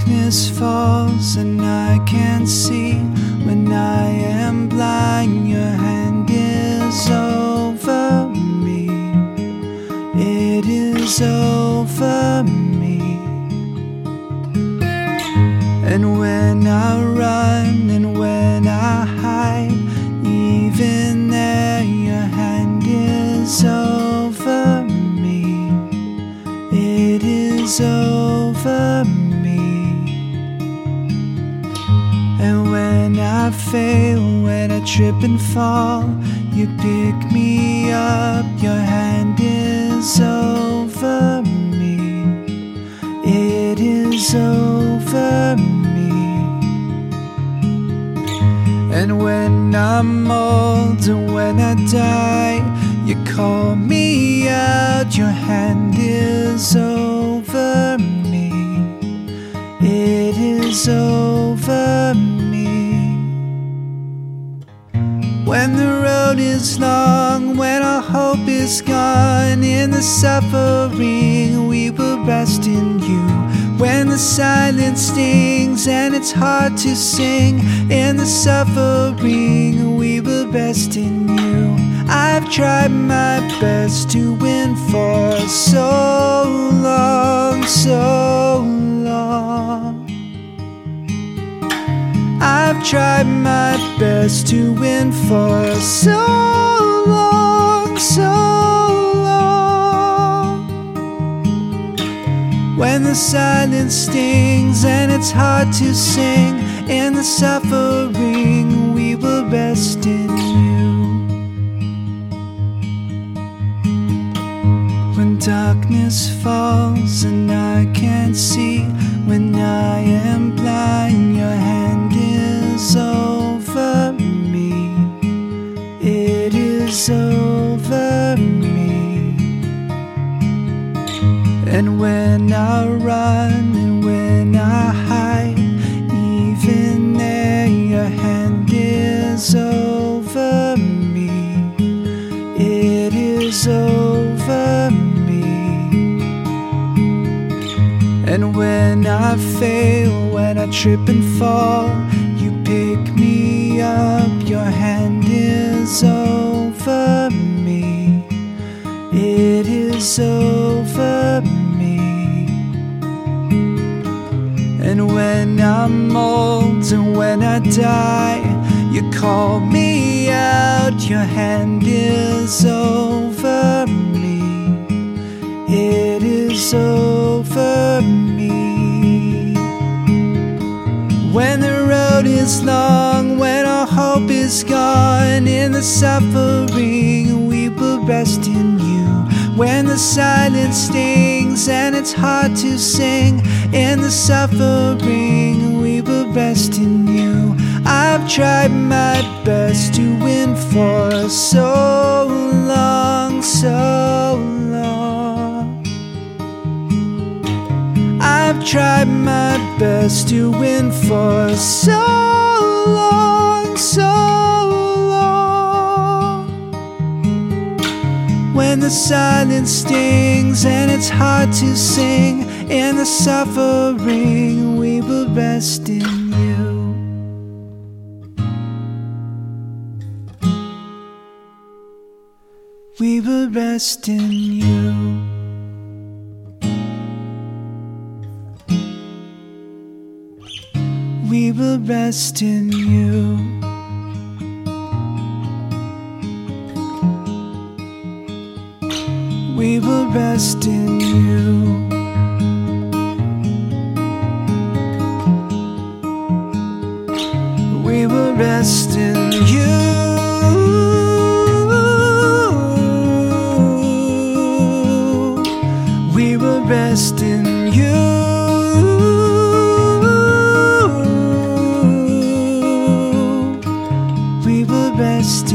darkness falls and I can't see, when I am blind, your hand is over me. It is over me. And when I Fail, when I trip and fall, you pick me up. Your hand is over me. It is over me. And when I'm old and when I die, you call me out. Your hand is over When the road is long, when our hope is gone, in the suffering we will rest in you. When the silence stings and it's hard to sing, in the suffering we will rest in you. I've tried my best to win for so long, so tried my best to win for so long, so long. When the silence stings and it's hard to sing, in the suffering we will rest in you. When darkness falls and I can't see, when I am blind, And when I run and when I hide, even there, your hand is over me. It is over me. And when I fail, when I trip and fall, you pick me up. Your hand is over me. It is over when I'm old and when I die, you call me out. Your hand is over me. It is over me. When the road is long, when our hope is gone, in the suffering we will rest in you. When the silence stings and it's hard to sing, in the suffering rest in you. I've tried my best to win for so long, so long. I've tried my best to win for so long, so long. When the silence stings and it's hard to sing, in the suffering we will rest in We will rest in you. We will rest in you. We will rest in you. We will rest in you. Rest in you. We were best